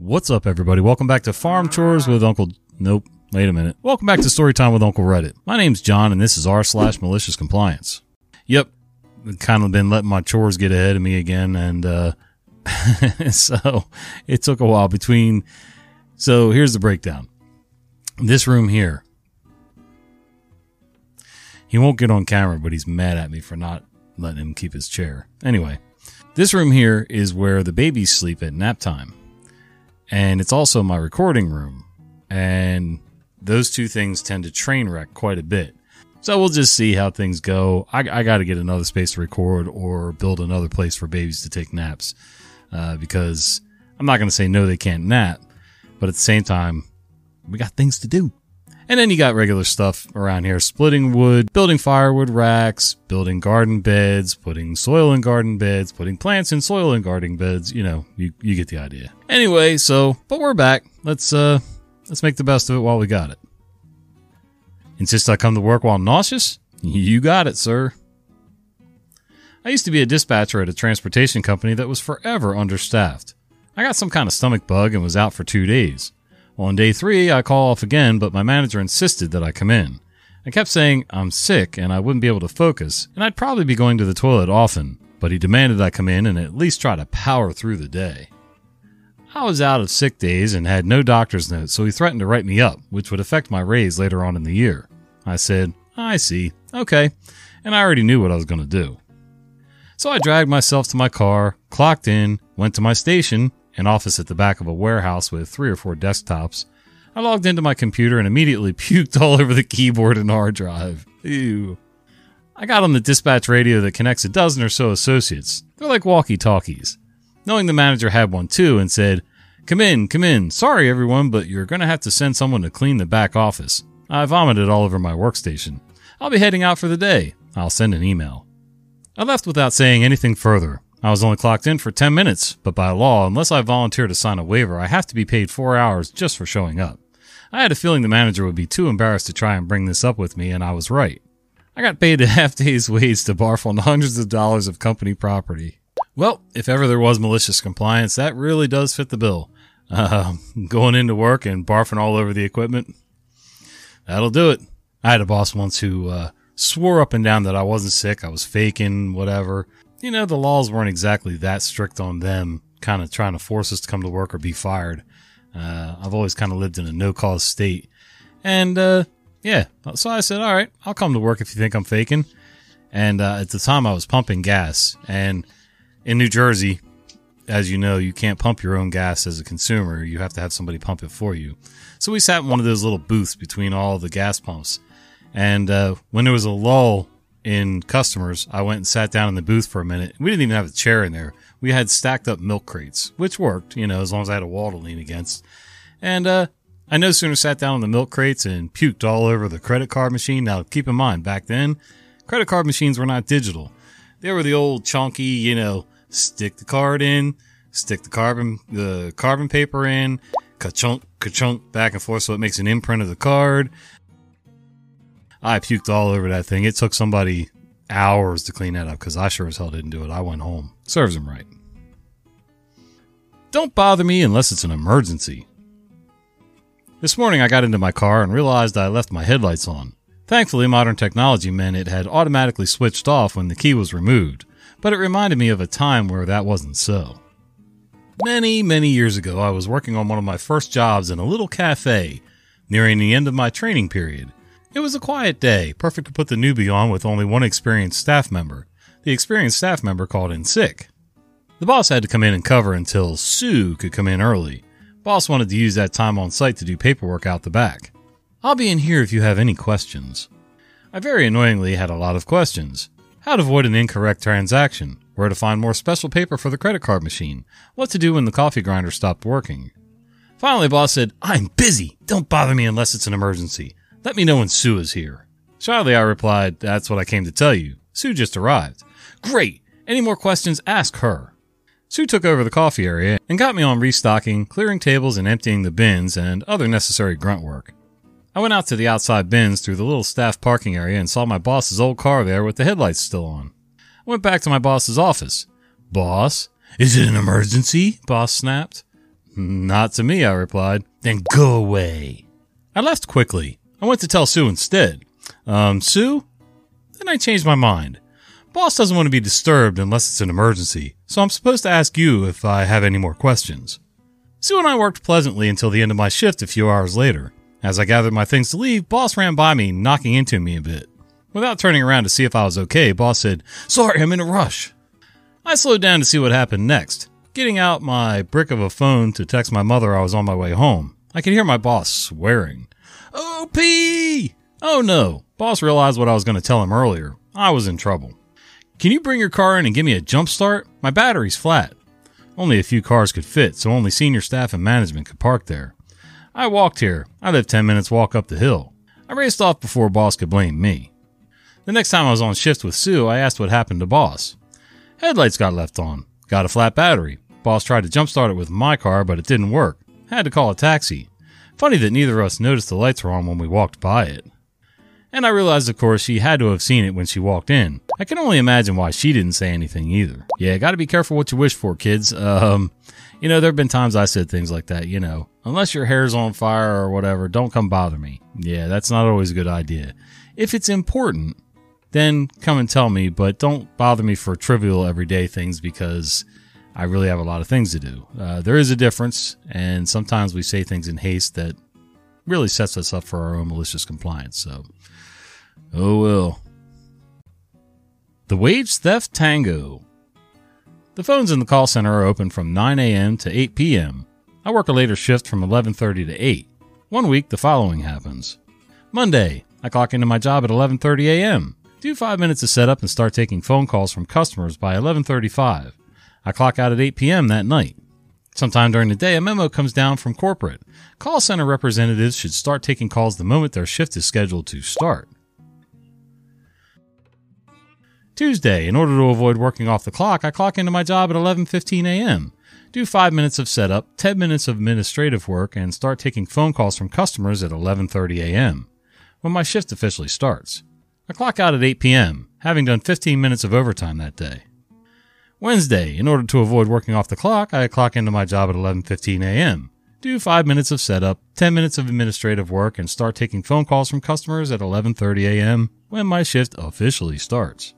What's up, everybody? Welcome back to Farm Chores with Uncle. Nope. Wait a minute. Welcome back to Storytime with Uncle Reddit. My name's John, and this is r slash malicious compliance. Yep, kind of been letting my chores get ahead of me again, and uh, so it took a while between. So here's the breakdown. This room here. He won't get on camera, but he's mad at me for not letting him keep his chair. Anyway, this room here is where the babies sleep at nap time and it's also my recording room. And those two things tend to train wreck quite a bit. So we'll just see how things go. I, I got to get another space to record or build another place for babies to take naps uh, because I'm not going to say no, they can't nap, but at the same time, we got things to do. And then you got regular stuff around here splitting wood, building firewood racks, building garden beds, putting soil in garden beds, putting plants in soil in garden beds. You know, you, you get the idea. Anyway, so, but we're back. Let's, uh, let's make the best of it while we got it. Insist I come to work while nauseous? You got it, sir. I used to be a dispatcher at a transportation company that was forever understaffed. I got some kind of stomach bug and was out for two days. On day three, I call off again, but my manager insisted that I come in. I kept saying I'm sick and I wouldn't be able to focus, and I'd probably be going to the toilet often, but he demanded I come in and at least try to power through the day. I was out of sick days and had no doctor's note, so he threatened to write me up, which would affect my raise later on in the year. I said, I see, okay, and I already knew what I was going to do. So I dragged myself to my car, clocked in, went to my station, an office at the back of a warehouse with three or four desktops. I logged into my computer and immediately puked all over the keyboard and hard drive. Ew. I got on the dispatch radio that connects a dozen or so associates. They're like walkie talkies. Knowing the manager had one too and said, Come in, come in. Sorry, everyone, but you're going to have to send someone to clean the back office. I vomited all over my workstation. I'll be heading out for the day. I'll send an email. I left without saying anything further. I was only clocked in for 10 minutes, but by law, unless I volunteer to sign a waiver, I have to be paid four hours just for showing up. I had a feeling the manager would be too embarrassed to try and bring this up with me, and I was right. I got paid a half day's wage to barf on hundreds of dollars of company property. Well, if ever there was malicious compliance, that really does fit the bill. Uh, going into work and barfing all over the equipment, that'll do it. I had a boss once who uh, swore up and down that I wasn't sick, I was faking, whatever you know, the laws weren't exactly that strict on them kind of trying to force us to come to work or be fired. Uh, I've always kind of lived in a no cause state. And, uh, yeah, so I said, all right, I'll come to work if you think I'm faking. And, uh, at the time I was pumping gas and in New Jersey, as you know, you can't pump your own gas as a consumer. You have to have somebody pump it for you. So we sat in one of those little booths between all the gas pumps. And, uh, when there was a lull in customers, I went and sat down in the booth for a minute. We didn't even have a chair in there. We had stacked up milk crates, which worked, you know, as long as I had a wall to lean against. And uh, I no sooner sat down on the milk crates and puked all over the credit card machine. Now, keep in mind, back then, credit card machines were not digital. They were the old chunky, you know, stick the card in, stick the carbon the carbon paper in, ka-chunk, ka-chunk, back and forth so it makes an imprint of the card. I puked all over that thing. It took somebody hours to clean that up because I sure as hell didn't do it. I went home. Serves him right. Don't bother me unless it's an emergency. This morning I got into my car and realized I left my headlights on. Thankfully, modern technology meant it had automatically switched off when the key was removed, but it reminded me of a time where that wasn't so. Many, many years ago, I was working on one of my first jobs in a little cafe, nearing the end of my training period. It was a quiet day, perfect to put the newbie on with only one experienced staff member. The experienced staff member called in sick. The boss had to come in and cover until Sue could come in early. Boss wanted to use that time on site to do paperwork out the back. I'll be in here if you have any questions. I very annoyingly had a lot of questions. How to avoid an incorrect transaction, where to find more special paper for the credit card machine, what to do when the coffee grinder stopped working. Finally, boss said, I'm busy. Don't bother me unless it's an emergency. Let me know when Sue is here. Shyly, I replied, That's what I came to tell you. Sue just arrived. Great! Any more questions? Ask her. Sue took over the coffee area and got me on restocking, clearing tables, and emptying the bins and other necessary grunt work. I went out to the outside bins through the little staff parking area and saw my boss's old car there with the headlights still on. I went back to my boss's office. Boss, is it an emergency? Boss snapped. Not to me, I replied. Then go away. I left quickly. I went to tell Sue instead. Um, Sue? Then I changed my mind. Boss doesn't want to be disturbed unless it's an emergency, so I'm supposed to ask you if I have any more questions. Sue and I worked pleasantly until the end of my shift a few hours later. As I gathered my things to leave, Boss ran by me, knocking into me a bit. Without turning around to see if I was okay, Boss said, Sorry, I'm in a rush. I slowed down to see what happened next. Getting out my brick of a phone to text my mother I was on my way home, I could hear my boss swearing. OP! Oh no, boss realized what I was going to tell him earlier. I was in trouble. Can you bring your car in and give me a jump start? My battery's flat. Only a few cars could fit, so only senior staff and management could park there. I walked here. I live 10 minutes walk up the hill. I raced off before boss could blame me. The next time I was on shift with Sue, I asked what happened to boss. Headlights got left on. Got a flat battery. Boss tried to jumpstart it with my car, but it didn't work. Had to call a taxi. Funny that neither of us noticed the lights were on when we walked by it. And I realized, of course, she had to have seen it when she walked in. I can only imagine why she didn't say anything either. Yeah, gotta be careful what you wish for, kids. Um, you know, there have been times I said things like that, you know, unless your hair's on fire or whatever, don't come bother me. Yeah, that's not always a good idea. If it's important, then come and tell me, but don't bother me for trivial everyday things because I really have a lot of things to do. Uh, there is a difference, and sometimes we say things in haste that really sets us up for our own malicious compliance. So, oh well. The Wage Theft Tango. The phones in the call center are open from 9 a.m. to 8 p.m. I work a later shift from 11:30 to 8. One week, the following happens. Monday, I clock into my job at 11:30 a.m. Do 5 minutes of setup and start taking phone calls from customers by 11:35. I clock out at 8 p.m. that night. Sometime during the day, a memo comes down from corporate. Call center representatives should start taking calls the moment their shift is scheduled to start. Tuesday, in order to avoid working off the clock, I clock into my job at 11:15 a.m. Do 5 minutes of setup, 10 minutes of administrative work and start taking phone calls from customers at 11:30 a.m. when my shift officially starts. I clock out at 8 p.m., having done 15 minutes of overtime that day. Wednesday, in order to avoid working off the clock, I clock into my job at 11:15 a.m. Do 5 minutes of setup, 10 minutes of administrative work and start taking phone calls from customers at 11:30 a.m. when my shift officially starts.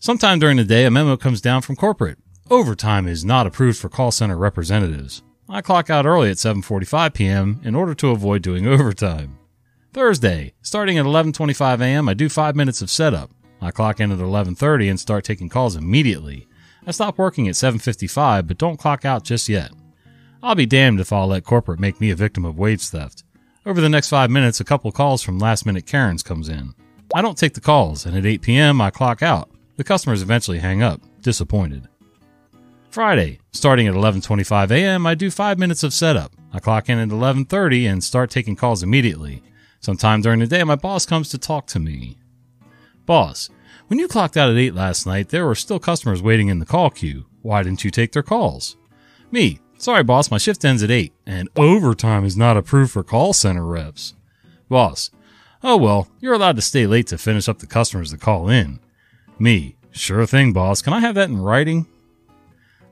Sometime during the day, a memo comes down from corporate. Overtime is not approved for call center representatives. I clock out early at 7:45 p.m. in order to avoid doing overtime. Thursday, starting at 11:25 a.m., I do 5 minutes of setup. I clock in at 11:30 and start taking calls immediately. I stop working at 7:55, but don't clock out just yet. I'll be damned if I'll let corporate make me a victim of wage theft. Over the next 5 minutes, a couple calls from last-minute Karens comes in. I don't take the calls, and at 8 p.m. I clock out. The customers eventually hang up, disappointed. Friday, starting at 11:25 a.m., I do 5 minutes of setup. I clock in at 11:30 and start taking calls immediately. Sometime during the day, my boss comes to talk to me. Boss, when you clocked out at 8 last night, there were still customers waiting in the call queue. Why didn't you take their calls? Me, sorry boss, my shift ends at 8, and overtime is not approved for call center reps. Boss, oh well, you're allowed to stay late to finish up the customers that call in. Me, sure thing boss, can I have that in writing?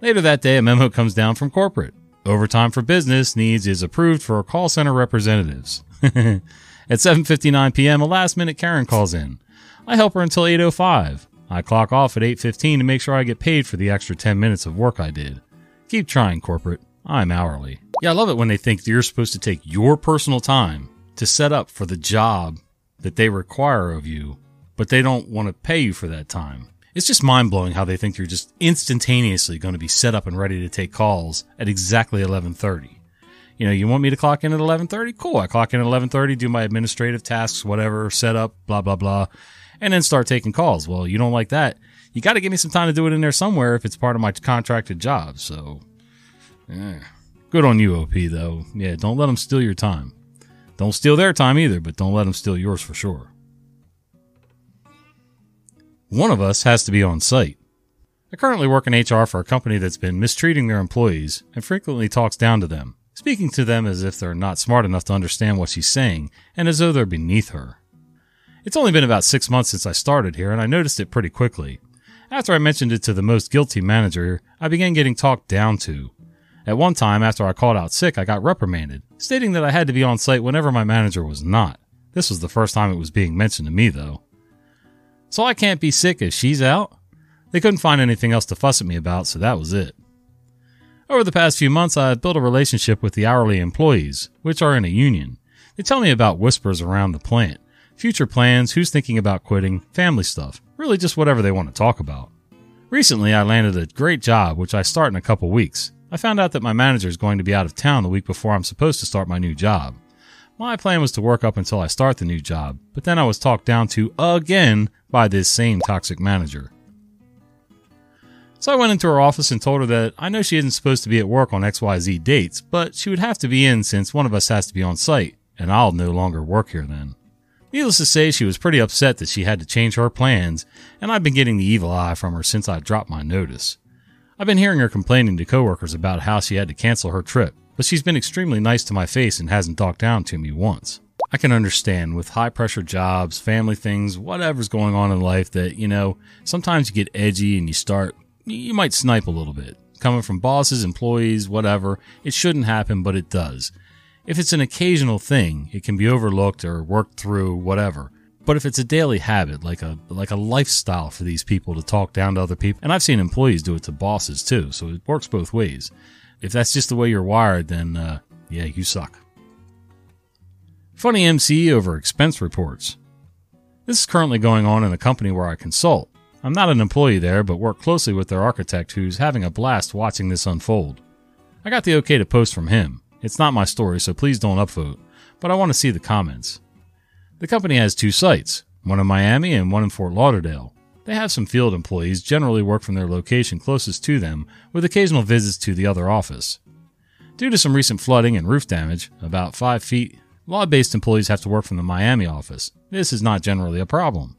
Later that day, a memo comes down from corporate. Overtime for business needs is approved for call center representatives. At 7:59 p.m., a last-minute Karen calls in. I help her until 8:05. I clock off at 8:15 to make sure I get paid for the extra 10 minutes of work I did. Keep trying, corporate. I'm hourly. Yeah, I love it when they think you're supposed to take your personal time to set up for the job that they require of you, but they don't want to pay you for that time. It's just mind blowing how they think you're just instantaneously going to be set up and ready to take calls at exactly 11:30 you know, you want me to clock in at 11:30? Cool. I clock in at 11:30, do my administrative tasks, whatever, set up, blah blah blah, and then start taking calls. Well, you don't like that. You got to give me some time to do it in there somewhere if it's part of my contracted job. So, yeah. Good on you, OP though. Yeah, don't let them steal your time. Don't steal their time either, but don't let them steal yours for sure. One of us has to be on site. I currently work in HR for a company that's been mistreating their employees and frequently talks down to them speaking to them as if they're not smart enough to understand what she's saying and as though they're beneath her. It's only been about six months since I started here, and I noticed it pretty quickly. After I mentioned it to the most guilty manager, I began getting talked down to. At one time, after I called out sick, I got reprimanded, stating that I had to be on site whenever my manager was not. This was the first time it was being mentioned to me, though. So I can't be sick if she's out? They couldn't find anything else to fuss at me about, so that was it. Over the past few months, I've built a relationship with the hourly employees, which are in a union. They tell me about whispers around the plant, future plans, who's thinking about quitting, family stuff, really just whatever they want to talk about. Recently, I landed a great job, which I start in a couple weeks. I found out that my manager is going to be out of town the week before I'm supposed to start my new job. My plan was to work up until I start the new job, but then I was talked down to again by this same toxic manager. So I went into her office and told her that I know she isn't supposed to be at work on XYZ dates, but she would have to be in since one of us has to be on site, and I'll no longer work here then. Needless to say, she was pretty upset that she had to change her plans, and I've been getting the evil eye from her since I dropped my notice. I've been hearing her complaining to coworkers about how she had to cancel her trip, but she's been extremely nice to my face and hasn't talked down to me once. I can understand with high pressure jobs, family things, whatever's going on in life that, you know, sometimes you get edgy and you start, you might snipe a little bit. Coming from bosses, employees, whatever, it shouldn't happen, but it does. If it's an occasional thing, it can be overlooked or worked through, whatever. But if it's a daily habit, like a like a lifestyle for these people to talk down to other people, and I've seen employees do it to bosses too, so it works both ways. If that's just the way you're wired, then uh, yeah, you suck. Funny MC over expense reports. This is currently going on in a company where I consult. I'm not an employee there, but work closely with their architect who's having a blast watching this unfold. I got the okay to post from him. It's not my story, so please don't upvote, but I want to see the comments. The company has two sites, one in Miami and one in Fort Lauderdale. They have some field employees generally work from their location closest to them, with occasional visits to the other office. Due to some recent flooding and roof damage, about 5 feet, law based employees have to work from the Miami office. This is not generally a problem.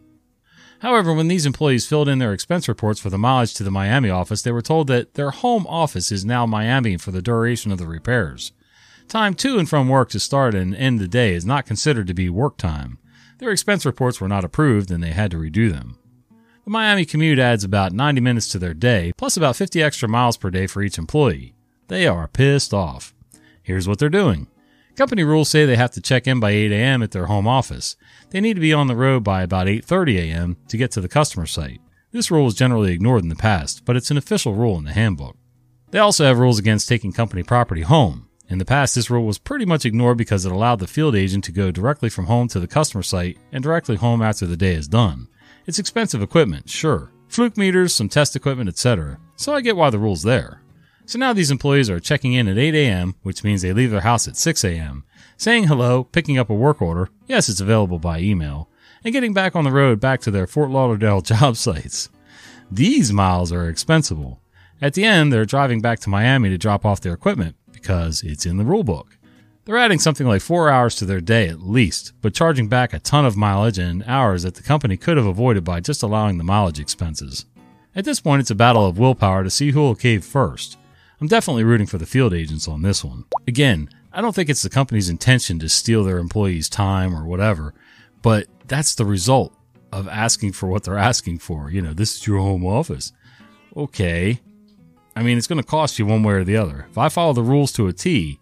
However, when these employees filled in their expense reports for the mileage to the Miami office, they were told that their home office is now Miami for the duration of the repairs. Time to and from work to start and end the day is not considered to be work time. Their expense reports were not approved and they had to redo them. The Miami commute adds about 90 minutes to their day, plus about 50 extra miles per day for each employee. They are pissed off. Here's what they're doing. Company rules say they have to check in by 8 a.m. at their home office. They need to be on the road by about 8:30 a.m. to get to the customer site. This rule was generally ignored in the past, but it's an official rule in the handbook. They also have rules against taking company property home. In the past, this rule was pretty much ignored because it allowed the field agent to go directly from home to the customer site and directly home after the day is done. It's expensive equipment, sure. Fluke meters, some test equipment, etc. So I get why the rule's there. So now these employees are checking in at 8 a.m., which means they leave their house at 6 a.m., saying hello, picking up a work order, yes, it's available by email, and getting back on the road back to their Fort Lauderdale job sites. These miles are expensive. At the end, they're driving back to Miami to drop off their equipment, because it's in the rulebook. They're adding something like four hours to their day at least, but charging back a ton of mileage and hours that the company could have avoided by just allowing the mileage expenses. At this point, it's a battle of willpower to see who will cave first. I'm definitely rooting for the field agents on this one. Again, I don't think it's the company's intention to steal their employees' time or whatever, but that's the result of asking for what they're asking for. You know, this is your home office. Okay, I mean, it's going to cost you one way or the other. If I follow the rules to a T,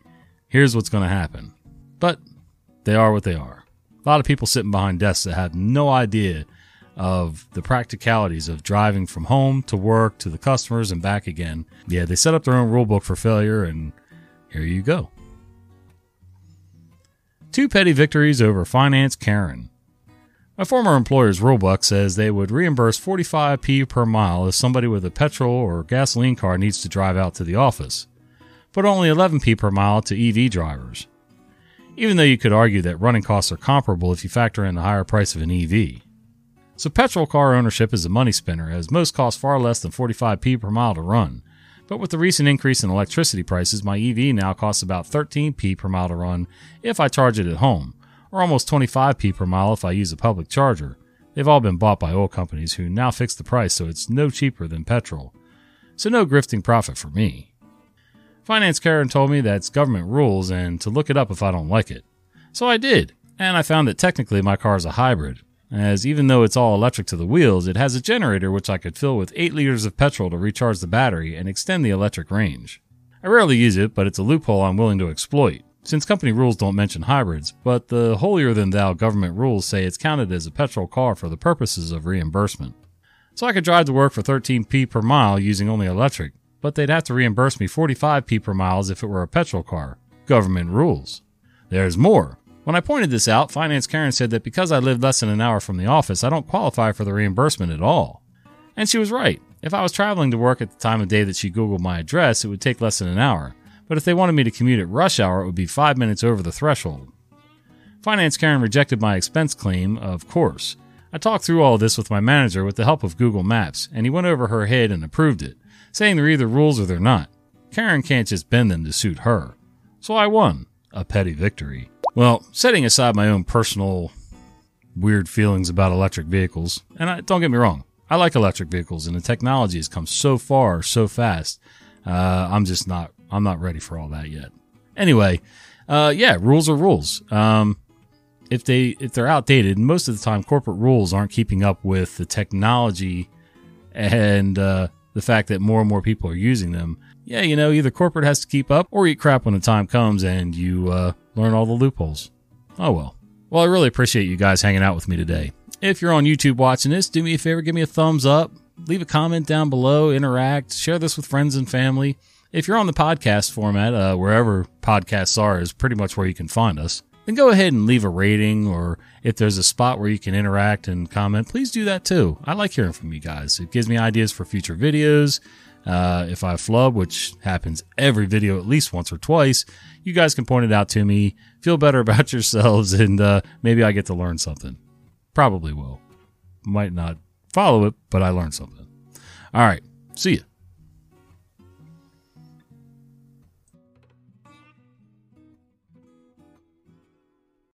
here's what's going to happen. But they are what they are. A lot of people sitting behind desks that have no idea of the practicalities of driving from home to work to the customers and back again. Yeah, they set up their own rule book for failure, and here you go. Two petty victories over Finance Karen. My former employer's rulebook says they would reimburse 45p per mile if somebody with a petrol or gasoline car needs to drive out to the office, but only 11p per mile to EV drivers. Even though you could argue that running costs are comparable if you factor in the higher price of an EV. So petrol car ownership is a money spinner as most cost far less than 45p per mile to run. But with the recent increase in electricity prices, my EV now costs about 13p per mile to run if I charge it at home or almost 25p per mile if I use a public charger. They've all been bought by oil companies who now fix the price so it's no cheaper than petrol. So no grifting profit for me. Finance Karen told me that's government rules and to look it up if I don't like it. So I did, and I found that technically my car is a hybrid, as even though it's all electric to the wheels, it has a generator which I could fill with 8 liters of petrol to recharge the battery and extend the electric range. I rarely use it, but it's a loophole I'm willing to exploit, since company rules don't mention hybrids, but the holier than thou government rules say it's counted as a petrol car for the purposes of reimbursement. So I could drive to work for 13p per mile using only electric, but they'd have to reimburse me 45p per mile as if it were a petrol car. Government rules. There's more. When I pointed this out, Finance Karen said that because I lived less than an hour from the office, I don't qualify for the reimbursement at all. And she was right. If I was traveling to work at the time of day that she Googled my address, it would take less than an hour. But if they wanted me to commute at rush hour, it would be five minutes over the threshold. Finance Karen rejected my expense claim, of course. I talked through all this with my manager with the help of Google Maps, and he went over her head and approved it, saying they're either rules or they're not. Karen can't just bend them to suit her. So I won. A petty victory. Well, setting aside my own personal weird feelings about electric vehicles, and I, don't get me wrong, I like electric vehicles, and the technology has come so far so fast. Uh, I'm just not I'm not ready for all that yet. Anyway, uh, yeah, rules are rules. Um, if they if they're outdated, most of the time corporate rules aren't keeping up with the technology and uh, the fact that more and more people are using them. Yeah, you know, either corporate has to keep up or eat crap when the time comes and you uh, learn all the loopholes. Oh well. Well, I really appreciate you guys hanging out with me today. If you're on YouTube watching this, do me a favor, give me a thumbs up, leave a comment down below, interact, share this with friends and family. If you're on the podcast format, uh, wherever podcasts are, is pretty much where you can find us. Then go ahead and leave a rating, or if there's a spot where you can interact and comment, please do that too. I like hearing from you guys. It gives me ideas for future videos. Uh, if I flub, which happens every video at least once or twice, you guys can point it out to me, feel better about yourselves, and uh, maybe I get to learn something. Probably will. Might not follow it, but I learned something. All right. See you.